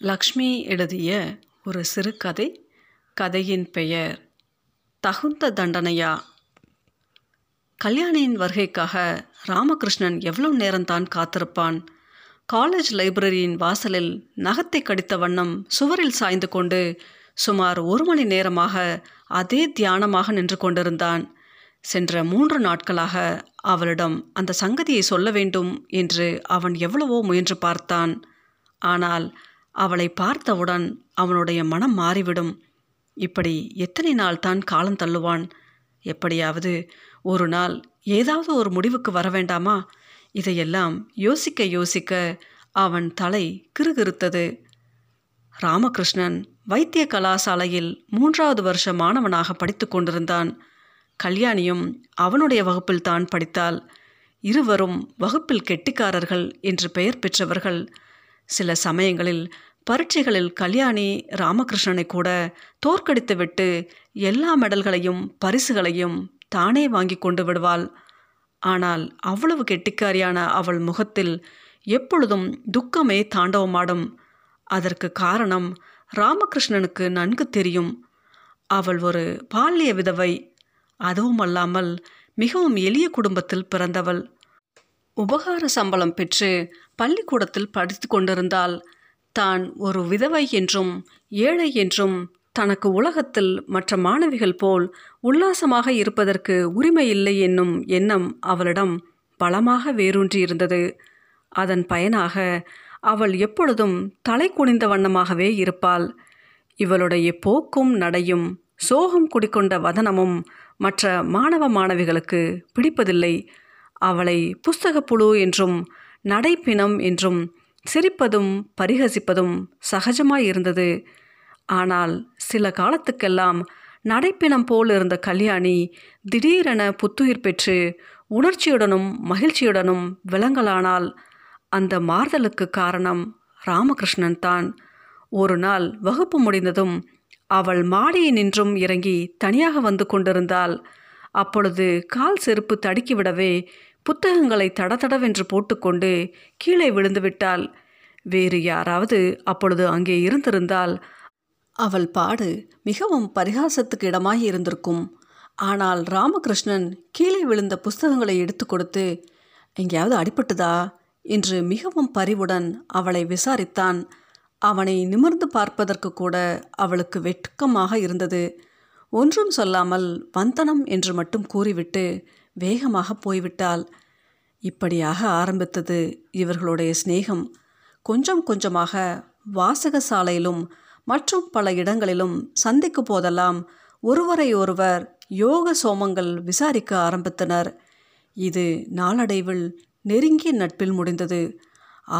லக்ஷ்மி எழுதிய ஒரு சிறுகதை கதையின் பெயர் தகுந்த தண்டனையா? கல்யாணியின் வருகைக்காக ராமகிருஷ்ணன் எவ்வளவு நேரம்தான் காத்திருப்பான்? காலேஜ் லைப்ரரியின் வாசலில் நகத்தை கடித்த வண்ணம் சுவரில் சாய்ந்து கொண்டு சுமார் ஒரு மணி நேரமாக அதே தியானமாக நின்று கொண்டிருந்தான். சென்ற மூன்று நாட்களாக அவளிடம் அந்த சங்கதியை சொல்ல வேண்டும் என்று அவன் எவ்வளவோ முயன்று பார்த்தான். ஆனால் அவளை பார்த்தவுடன் அவனுடைய மனம் மாறிவிடும். இப்படி எத்தனை நாள் தான் காலம் தள்ளுவான்? எப்படியாவது ஒரு நாள் ஏதாவது ஒரு முடிவுக்கு வர வேண்டாமா? இதையெல்லாம் யோசிக்க யோசிக்க அவன் தலை கிறுகிறுத்தது ராமகிருஷ்ணன் வைத்திய கலாசாலையில் மூன்றாவது வருஷ மாணவனாக படித்து கொண்டிருந்தான். கல்யாணியும் அவனுடைய வகுப்பில் தான் படித்தாள். இருவரும் வகுப்பில் கெட்டிக்காரர்கள் என்று பெயர் பெற்றவர்கள். சில சமயங்களில் பரீட்சைகளில் கல்யாணி ராமகிருஷ்ணனை கூட தோற்கடித்துவிட்டு எல்லா மெடல்களையும் பரிசுகளையும் தானே வாங்கி கொண்டு விடுவாள். ஆனால் அவ்வளவு கெட்டிக்காரியான அவள் முகத்தில் எப்பொழுதும் துக்கமே தாண்டவமாடும். அதற்கு காரணம் ராமகிருஷ்ணனுக்கு நன்கு தெரியும். அவள் ஒரு பால்ய விதவை. அதுவும் அல்லாமல் மிகவும் எளிய குடும்பத்தில் பிறந்தவள். உபகார சம்பளம் பெற்று பள்ளிக்கூடத்தில் படித்து கொண்டிருந்தாள். தான் ஒரு விதவை என்றும் ஏழை என்றும் தனக்கு உலகத்தில் மற்ற மாணவிகள் போல் உல்லாசமாக இருப்பதற்கு உரிமை இல்லை என்னும் எண்ணம் அவளிடம் பலமாக வேரூன்றியிருந்தது. அதன் பயனாக அவள் எப்பொழுதும் தலை குனிந்த வண்ணமாகவே இருப்பாள். இவளுடைய போக்கும் நடையும் சோகம் குடிக்கொண்ட வதனமும் மற்ற மாணவ மாணவிகளுக்கு பிடிப்பதில்லை. அவளை புஸ்தகப்புழு என்றும் நடைப்பிணம் என்றும் சிரிப்பதும் பரிகசிப்பதும் சகஜமாயிருந்தது. ஆனால் சில காலத்துக்கெல்லாம் நடைப்பிணம் போல் இருந்த கல்யாணி திடீரென புத்துயிர் பெற்று உணர்ச்சியுடனும் மகிழ்ச்சியுடனும் விலங்கலானால் அந்த மாறுதலுக்கு காரணம் ராமகிருஷ்ணன் தான். ஒரு நாள் வகுப்பு முடிந்ததும் அவள் மாடியை நின்றும் இறங்கி தனியாக வந்து கொண்டிருந்தாள். அப்பொழுது கால் செருப்பு தடுக்கிவிடவே புத்தகங்களை தடதடவென்று போட்டுக்கொண்டு கீழே விழுந்துவிட்டாள். வேறு யாராவது அப்பொழுது அங்கே இருந்திருந்தால் அவள் பாடு மிகவும் பரிகாசத்துக்கு இடமாய் இருந்திருக்கும். ஆனால் ராமகிருஷ்ணன் கீழே விழுந்த புஸ்தகங்களை எடுத்து கொடுத்து எங்கேயாவது அடிபட்டுதா என்று மிகவும் பரிவுடன் அவளை விசாரித்தான். அவனை நிமிர்ந்து பார்ப்பதற்கு கூட அவளுக்கு வெட்கமாக இருந்தது. ஒன்றும் சொல்லாமல் வந்தனம் என்று மட்டும் கூறிவிட்டு வேகமாக போய்விட்டாள். இப்படியாக ஆரம்பித்தது இவர்களுடைய சிநேகம். கொஞ்சம் கொஞ்சமாக வாசக சாலையிலும் மற்றும் பல இடங்களிலும் சந்திக்கு போதெல்லாம் ஒருவரை ஒருவர் யோக சோமங்கள் விசாரிக்க ஆரம்பித்தனர். இது நாளடைவில் நெருங்கிய நட்பில் முடிந்தது.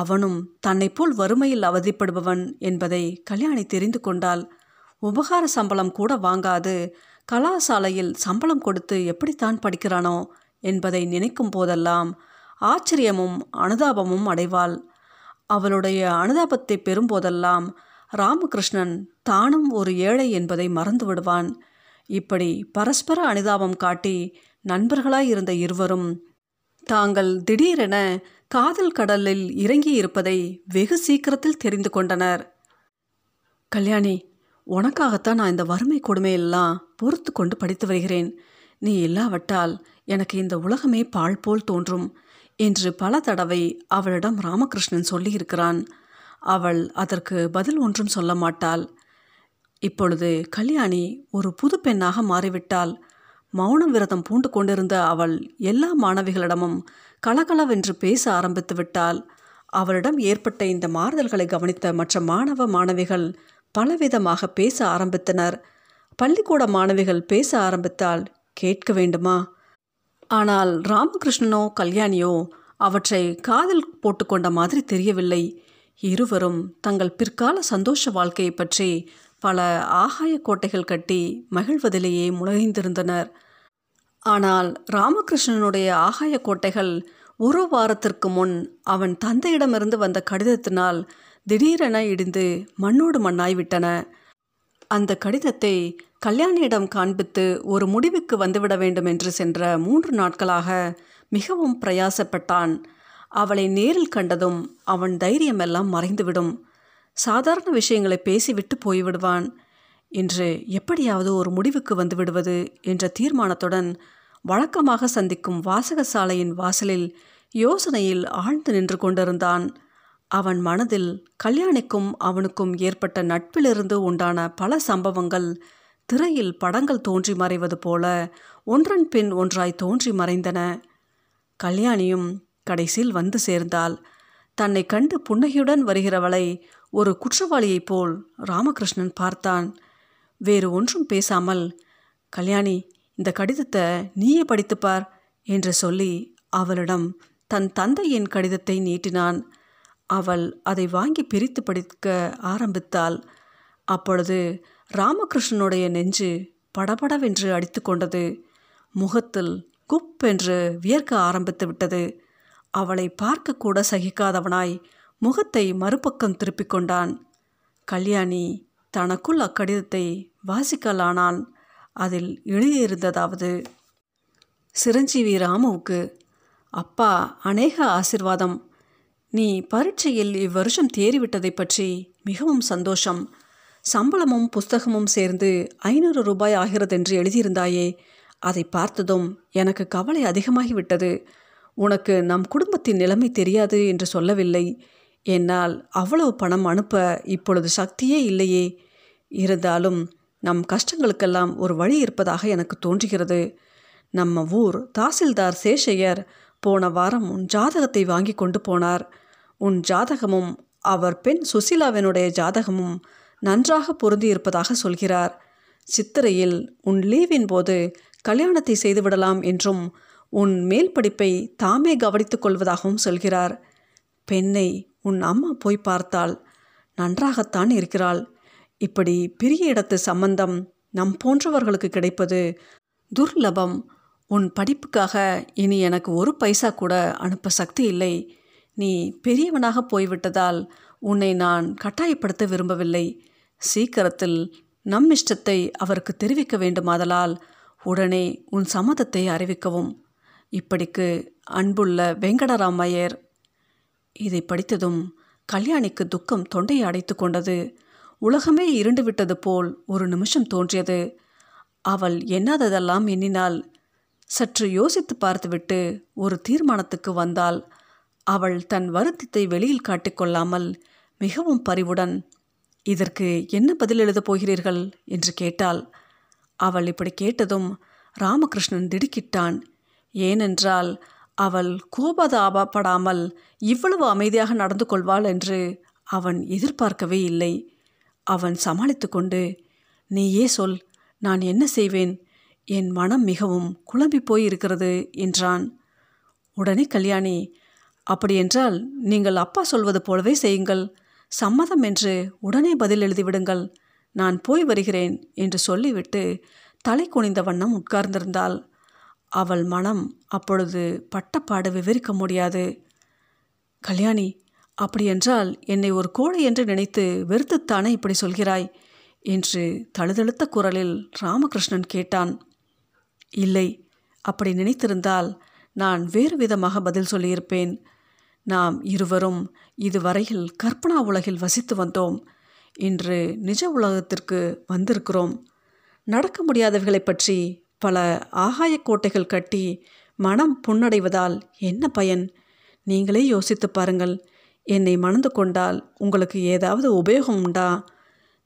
அவனும் தன்னை போல் வறுமையில் அவதிப்படுபவன் என்பதை கல்யாணி தெரிந்து கொண்டால் உபகார சம்பளம் கூட வாங்காது. கலாசாலையில் சம்பளம் கொடுத்து எப்படித்தான் படிக்கிறானோ என்பதை நினைக்கும் போதெல்லாம் ஆச்சரியமும் அனுதாபமும் அடைவாள். அவளுடைய அனுதாபத்தை பெறும்போதெல்லாம் ராமகிருஷ்ணன் தானும் ஒரு ஏழை என்பதை மறந்து விடுவான். இப்படி பரஸ்பர அனுதாபம் காட்டி நண்பர்களாய் இருந்த இருவரும் தாங்கள் திடீரென காதல் கடலில் இறங்கி இருப்பதை வெகு சீக்கிரத்தில் தெரிந்து கொண்டனர். கல்யாணி உனக்காகத்தான் நான் இந்த வறுமை கொடுமையெல்லாம் பொறுத்து கொண்டு படித்து வருகிறேன். நீ இல்லாவிட்டால் எனக்கு இந்த உலகமே பால் போல் தோன்றும் என்று பல தடவை அவளிடம் ராமகிருஷ்ணன் சொல்லியிருக்கிறான். அவள் அதற்கு பதில் ஒன்றும் சொல்ல மாட்டாள். இப்பொழுது கல்யாணி ஒரு புது பெண்ணாக மாறிவிட்டாள். மௌன விரதம் பூண்டு கொண்டிருந்த அவள் எல்லா மாணவிகளிடமும் கலகலவென்று பேச ஆரம்பித்து விட்டாள். அவளிடம் ஏற்பட்ட இந்த மாறுதல்களை கவனித்த மற்ற மாணவ மாணவிகள் பலவிதமாக பேச ஆரம்பித்தனர். பள்ளிக்கூட மாணவிகள் பேச ஆரம்பித்தால் கேட்க வேண்டுமா? ஆனால் ராமகிருஷ்ணனோ கல்யாணியோ அவற்றை காதில் போட்டுக்கொண்ட மாதிரி தெரியவில்லை. இருவரும் தங்கள் பிற்கால சந்தோஷ வாழ்க்கையை பற்றி பல ஆகாய கோட்டைகள் கட்டி மகிழ்வதிலேயே முழகிந்திருந்தனர் ஆனால் ராமகிருஷ்ணனுடைய ஆகாய கோட்டைகள் ஒரு வாரத்திற்கு முன் அவன் தந்தையிடமிருந்து வந்த கடிதத்தினால் திடீரென இடிந்து மண்ணோடு மண்ணாய்விட்டன. அந்த கடிதத்தை கல்யாணியிடம் காண்பித்து ஒரு முடிவுக்கு வந்துவிட வேண்டும் என்று சென்ற மூன்று நாட்களாக மிகவும் பிரயாசப்பட்டான். அவளை நேரில் கண்டதும் அவன் தைரியமெல்லாம் மறைந்துவிடும். சாதாரண விஷயங்களை பேசிவிட்டு போய்விடுவான். இன்று எப்படியாவது ஒரு முடிவுக்கு வந்து விடுவது என்ற தீர்மானத்துடன் வழக்கமாக சந்திக்கும் வாசகசாலையின் வாசலில் யோசனையில் ஆழ்ந்து நின்று கொண்டிருந்தான். அவன் மனதில் கல்யாணிக்கும் அவனுக்கும் ஏற்பட்ட நட்பிலிருந்து உண்டான பல சம்பவங்கள் திரையில் படங்கள் தோன்றி மறைவது போல ஒன்றன் பின் ஒன்றாய் தோன்றி மறைந்தன. கல்யாணியும் கடைசியில் வந்து சேர்ந்தாள். தன்னை கண்டு புன்னகையுடன் வருகிறவளை ஒரு குற்றவாளியைப் போல் ராமகிருஷ்ணன் பார்த்தான். வேறு ஒன்றும் பேசாமல் கல்யாணி இந்த கடிதத்தை நீயே படித்துப்பார் என்று சொல்லி அவளிடம் தன் தந்தையின் கடிதத்தை நீட்டினான். அவள் அதை வாங்கி பிரித்து படிக்க ஆரம்பித்தாள். அப்பொழுது ராமகிருஷ்ணனுடைய நெஞ்சு படபடவென்று அடித்து கொண்டது. முகத்தில் குப் என்று வியர்க்க ஆரம்பித்து விட்டது. அவளை பார்க்கக்கூட சகிக்காதவனாய் முகத்தை மறுபக்கம் திருப்பிக் கொண்டான். கல்யாணி தனக்குள் அக்கடிதத்தை வாசிக்கலானான். அதில் எழுதியிருந்ததாவது சிரஞ்சீவி ராமுவுக்கு அப்பா அநேக ஆசிர்வாதம். நீ பரீட்சையில் இவ்வருஷம் தேறிவிட்டதை பற்றி மிகவும் சந்தோஷம். சம்பளமும் புஸ்தகமும் சேர்ந்து ஐநூறு ரூபாய் ஆகிறதென்று எழுதியிருந்தாயே. அதை பார்த்ததும் எனக்கு கவலை அதிகமாகிவிட்டது. உனக்கு நம் குடும்பத்தின் நிலைமை தெரியாது என்று சொல்லவில்லை. என்னால் அவ்வளவு பணம் அனுப்ப இப்பொழுது சக்தியே இல்லையே. இருந்தாலும் நம் கஷ்டங்களுக்கெல்லாம் ஒரு வழி இருப்பதாக எனக்கு தோன்றுகிறது. நம்ம ஊர் தாசில்தார் சேஷையர் போன வாரம் உன் ஜாதகத்தை வாங்கி கொண்டு போனார். உன் ஜாதகமும் அவர் பெண் சுசிலாவினுடைய ஜாதகமும் நன்றாக பொருந்தி இருப்பதாக சொல்கிறார். சித்திரையில் உன் லீவின் போது கல்யாணத்தை செய்துவிடலாம் என்றும் உன் மேல் படிப்பை தாமே கவனித்துக் கொள்வதாகவும் சொல்கிறார். பெண்ணை உன் அம்மா போய் பார்த்தாள் நன்றாகத்தான் இருக்கிறாள். இப்படி பெரிய இடத்து சம்பந்தம் நம் போன்றவர்களுக்கு கிடைப்பது துர்லபம். உன் படிப்புக்காக இனி எனக்கு ஒரு பைசா கூட அனுப்ப சக்தி இல்லை. நீ பெரியவனாக போய்விட்டதால் உன்னை நான் கட்டாயப்படுத்த விரும்பவில்லை. சீக்கிரத்தில் நம் இஷ்டத்தை அவருக்கு தெரிவிக்க வேண்டுமாதலால் உடனே உன் சம்மதத்தை அறிவிக்கவும். இப்படிக்கு அன்புள்ள வெங்கடராமையர் இதை படித்ததும் கல்யாணிக்கு துக்கம் தொண்டையை அடைத்து கொண்டது. உலகமே இருண்டு விட்டது போல் ஒரு நிமிஷம் தோன்றியது. அவள் எண்ணாததெல்லாம் எண்ணினாள் சற்று யோசித்து பார்த்துவிட்டு ஒரு தீர்மானத்துக்கு வந்தாள். அவள் தன் வருத்தத்தை வெளியில் காட்டிக்கொள்ளாமல் மிகவும் பரிவுடன் இதற்கு என்ன பதில் எழுதப் போகிறீர்கள்? என்று கேட்டாள். அவள் இப்படி கேட்டதும் ராமகிருஷ்ணன் திடுக்கிட்டான். ஏனென்றால் அவள் கோபதாபப்படாமல் இவ்வளவு அமைதியாக நடந்து கொள்வாள் என்று அவன் எதிர்பார்க்கவே இல்லை. அவன் சமாளித்து கொண்டு நீயே சொல் நான் என்ன செய்வேன்? என் மனம் மிகவும் குழம்பி போய் இருக்கிறது என்றான். உடனே கல்யாணி அப்படியென்றால் நீங்கள் அப்பா சொல்வது போலவே செய்யுங்கள். சம்மதம் என்று உடனே பதில் எழுதிவிடுங்கள் நான் போய் வருகிறேன் என்று சொல்லிவிட்டு தலை குனிந்த வண்ணம் உட்கார்ந்திருந்தாள். அவள் மனம் அப்பொழுது பட்டப்பாடு விவரிக்க முடியாது. கல்யாணி அப்படியென்றால் என்னை ஒரு கோழை என்று நினைத்து வெறுத்துத்தானே இப்படி சொல்கிறாய் என்று தழுதழுத்த குரலில் ராமகிருஷ்ணன் கேட்டான். இல்லை. அப்படி நினைத்திருந்தால் நான் வேறு விதமாக பதில் சொல்லியிருப்பேன். நாம் இருவரும் இதுவரையில் கற்பனா உலகில் வசித்து வந்தோம். இன்று நிஜ உலகத்திற்கு வந்திருக்கிறோம். நடக்க முடியாதவைகளை பற்றி பல ஆகாய கோட்டைகள் கட்டி மனம் புண்ணடைவதால் என்ன பயன்? நீங்களே யோசித்து பாருங்கள். என்னை மணந்து கொண்டால் உங்களுக்கு ஏதாவது உபயோகம் உண்டா?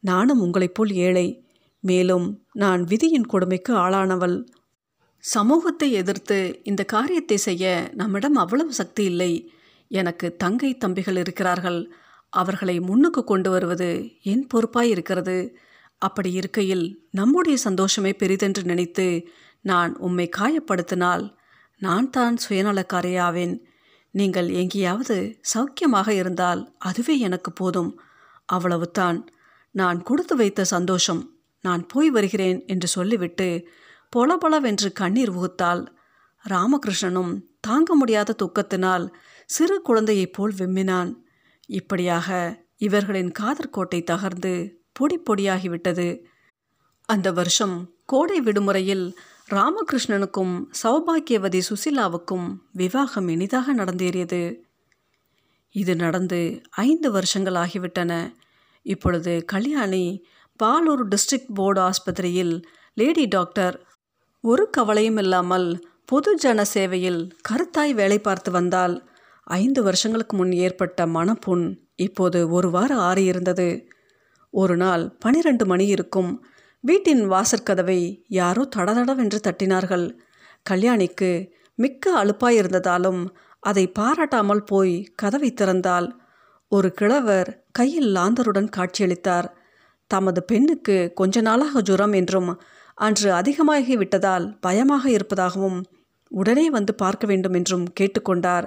நானும் உங்களைப் போல் ஏழை. மேலும் நான் விதியின் கொடுமைக்கு ஆளானவள். சமூகத்தை எதிர்த்து இந்த காரியத்தை செய்ய நம்மிடம் அவ்வளவு சக்தி இல்லை. எனக்கு தங்கை தம்பிகள் இருக்கிறார்கள். அவர்களை முன்னுக்கு கொண்டு வருவது என் பொறுப்பாய் இருக்கிறது. அப்படி இருக்கையில் நம்முடைய சந்தோஷமே பெரிதென்று நினைத்து நான் உம்மை காயப்படுத்தினால் நான் தான் சுயநலக்காரையாவேன் நீங்கள் எங்கேயாவது சௌக்கியமாக இருந்தால் அதுவே எனக்கு போதும். அவ்வளவுதான். நான் கொடுத்து வைத்த சந்தோஷம். நான் போய் வருகிறேன் என்று சொல்லிவிட்டு பொலபொலவென்று கண்ணீர் உகுத்தாள் ராமகிருஷ்ணனும் தாங்க முடியாத துக்கத்தினால் சிறு குழந்தையைப் போல் விம்மினான். இப்படியாக இவர்களின் காதற்கோட்டை தகர்ந்து பொடி பொடியாகிவிட்டது. அந்த வருஷம் கோடை விடுமுறையில் ராமகிருஷ்ணனுக்கும் சௌபாக்கியவதி சுசிலாவுக்கும் விவாகம் இனிதாக நடந்தேறியது. இது நடந்து ஐந்து வருஷங்கள் ஆகிவிட்டன. இப்பொழுது கல்யாணி பாலூர் டிஸ்ட்ரிக்ட் போர்டு ஆஸ்பத்திரியில் லேடி டாக்டர் ஒரு கவலையும் இல்லாமல் பொது ஜன சேவையில் கருத்தாய் வேலை பார்த்து வந்தால் ஐந்து வருஷங்களுக்கு முன் ஏற்பட்ட மனப்புண் இப்போது ஒரு வாரம் ஆறியிருந்தது. ஒரு நாள் பனிரெண்டு மணி இருக்கும். வீட்டின் வாசற்கதவை யாரோ தடதடவென்று தட்டினார்கள். கல்யாணிக்கு மிக்க அலுப்பாயிருந்ததாலும் அதை பாராட்டாமல் போய் கதவை திறந்தால் ஒரு கிழவர் கையில் லாந்தருடன் காட்சியளித்தார். தமது பெண்ணுக்கு கொஞ்ச நாளாக ஜுரம் என்றும் அன்று அதிகமாகி விட்டதால் பயமாக இருப்பதாகவும் உடனே வந்து பார்க்க வேண்டும் என்றும் கேட்டுக்கொண்டார்.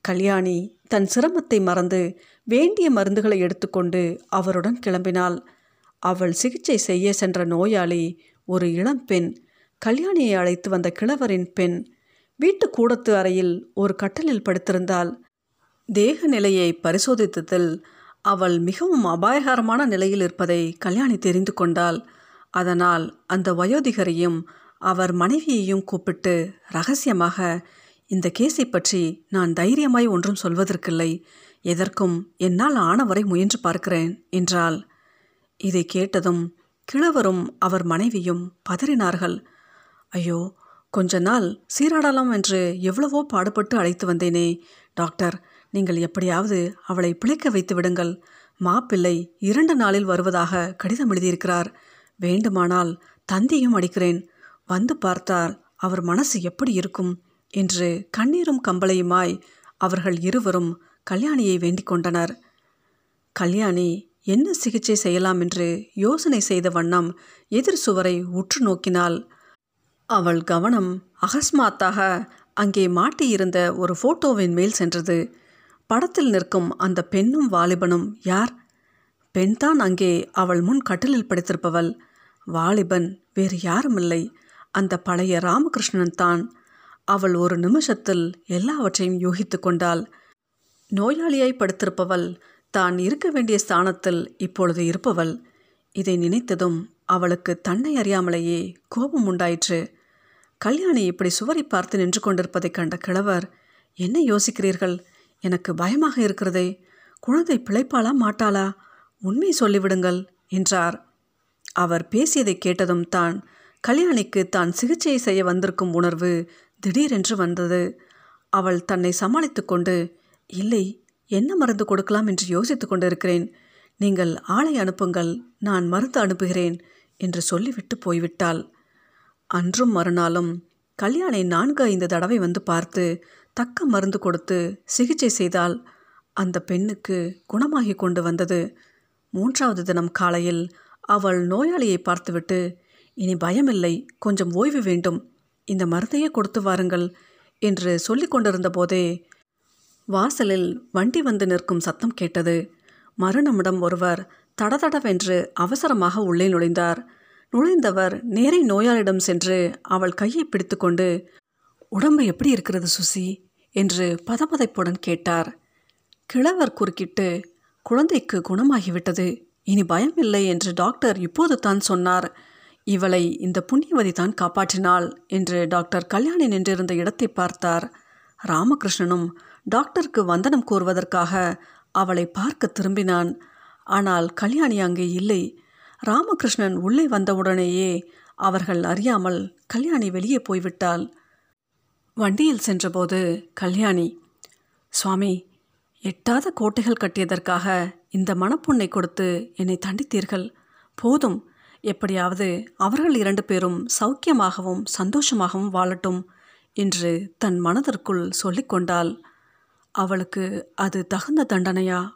கல்யாணி தன் சிரமத்தை மறந்து வேண்டிய மருந்துகளை எடுத்துக்கொண்டு அவருடன் கிளம்பினாள். அவள் சிகிச்சை செய்ய சென்ற நோயாளி ஒரு இளம்பெண் கல்யாணியை அழைத்து வந்த கிழவரின் பெண் வீட்டு கூடத்து அறையில் ஒரு கட்டலில் படுத்திருந்தாள். தேக நிலையை பரிசோதித்ததில் அவள் மிகவும் அபாயகரமான நிலையில் இருப்பதை கல்யாணி தெரிந்து கொண்டாள். அதனால் அந்த வயோதிகரையும் அவர் மனைவியையும் கூப்பிட்டு ரகசியமாக இந்த கேஸை பற்றி நான் தைரியமாய் ஒன்றும் சொல்வதற்கில்லை. எதற்கும் என்னால் ஆனவரை முயன்று பார்க்கிறேன் என்றாள். இதை கேட்டதும் கிழவரும் அவர் மனைவியும் பதறினார்கள். ஐயோ கொஞ்ச நாள் சீராடலாம் என்று எவ்வளவோ பாடுபட்டு அழைத்து வந்தேனே. டாக்டர் நீங்கள் எப்படியாவது அவளை பிழைக்க வைத்து விடுங்கள். மாப்பிள்ளை இரண்டு நாளில் வருவதாக கடிதம் எழுதியிருக்கிறார். வேண்டுமானால் தந்தியும் அடிக்கிறேன். வந்து பார்த்தால் அவர் மனசு எப்படி இருக்கும்? என்று கண்ணீரும் கம்பளையுமாய் அவர்கள் இருவரும் கல்யாணியை வேண்டிக் கொண்டனர். கல்யாணி என்ன சிகிச்சை செய்யலாம் என்று யோசனை செய்த வண்ணம் எதிர் சுவரை உற்று நோக்கினாள். அவள் கவனம் அகஸ்மாத்தாக அங்கே மாட்டியிருந்த ஒரு போட்டோவின் மேல் சென்றது. படத்தில் நிற்கும் அந்த பெண்ணும் வாலிபனும் யார்? பெண்தான் அங்கே அவள் முன் கட்டிலில் படுத்திருப்பவள். வாலிபன் வேறு யாருமில்லை. அந்த பழைய ராமகிருஷ்ணன் தான். அவள் ஒரு நிமிஷத்தில் எல்லாவற்றையும் யோகித்து கொண்டாள். நோயாளியாய் படுத்திருப்பவள் தான் இருக்க வேண்டிய ஸ்தானத்தில் இப்பொழுது இருப்பவள். இதை நினைத்ததும் அவளுக்கு தன்னை அறியாமலேயே கோபம் உண்டாயிற்று. கல்யாணி இப்படி சுவரை பார்த்து நின்று கொண்டிருப்பதைக் கண்ட கிழவர் என்ன யோசிக்கிறீர்கள்? எனக்கு பயமாக இருக்கிறதே. குழந்தை பிழைப்பாளா மாட்டாளா? உண்மை சொல்லிவிடுங்கள் என்றார். அவர் பேசியதை கேட்டதும் தான் கல்யாணிக்கு தான் சிகிச்சை செய்ய வந்திருக்கும் உணர்வு திடீரென்று வந்தது. அவள் தன்னை சமாளித்து கொண்டு இல்லை என்ன மருந்து கொடுக்கலாம் என்று யோசித்து கொண்டிருக்கிறேன். நீங்கள் ஆளை அனுப்புங்கள் நான் மருந்து அனுப்புகிறேன் என்று சொல்லிவிட்டு போய்விட்டாள். அன்றும் மறுநாளும் கல்யாணை நான்கு ஐந்து தடவை வந்து பார்த்து தக்க மருந்து கொடுத்து சிகிச்சை செய்தால் அந்த பெண்ணுக்கு குணமாகி கொண்டு வந்தது. மூன்றாவது தினம் காலையில் அவள் நோயாளியை பார்த்துவிட்டு இனி பயமில்லை கொஞ்சம் ஓய்வு வேண்டும். இந்த மருந்தையே கொடுத்து வாருங்கள் என்று சொல்லி கொண்டிருந்த போதே வாசலில் வண்டி வந்து நிற்கும் சத்தம் கேட்டது. மறுநிமிடம் ஒருவர் தடதடவென்று அவசரமாக உள்ளே நுழைந்தார். நுழைந்தவர் நேரே நோயாளிடம் சென்று அவள் கையை பிடித்துக்கொண்டு உடம்பு எப்படி இருக்கிறது சுசி? என்று பதபதைப்புடன் கேட்டார். கிழவர் குறுக்கிட்டு குழந்தைக்கு குணமாகிவிட்டது. இனி பயமில்லை என்று டாக்டர் இப்போது தான் சொன்னார். இவளை இந்த புண்ணியவதி தான் காப்பாற்றினாள் என்று டாக்டர் கல்யாணி நின்றிருந்த இடத்தை பார்த்தார். ராமகிருஷ்ணனும் டாக்டருக்கு வந்தனம் கூறுவதற்காக அவளை பார்க்க திரும்பினான். ஆனால் கல்யாணி அங்கே இல்லை. ராமகிருஷ்ணன் உள்ளே வந்தவுடனேயே அவர்கள் அறியாமல் கல்யாணி வெளியே போய்விட்டாள். வண்டியில் சென்றபோது கல்யாணி சுவாமி எட்டாத கோட்டைகள் கட்டியதற்காக இந்த மணப்பொண்ணை கொடுத்து என்னை தண்டித்தீர்கள். போதும். எப்படியாவது அவர்கள் இரண்டு பேரும் சௌக்கியமாகவும் சந்தோஷமாகவும் வாழட்டும் என்று தன் மனதிற்குள் சொல்லிக்கொண்டாள். அவளுக்கு அது தகுந்த தண்டனையா?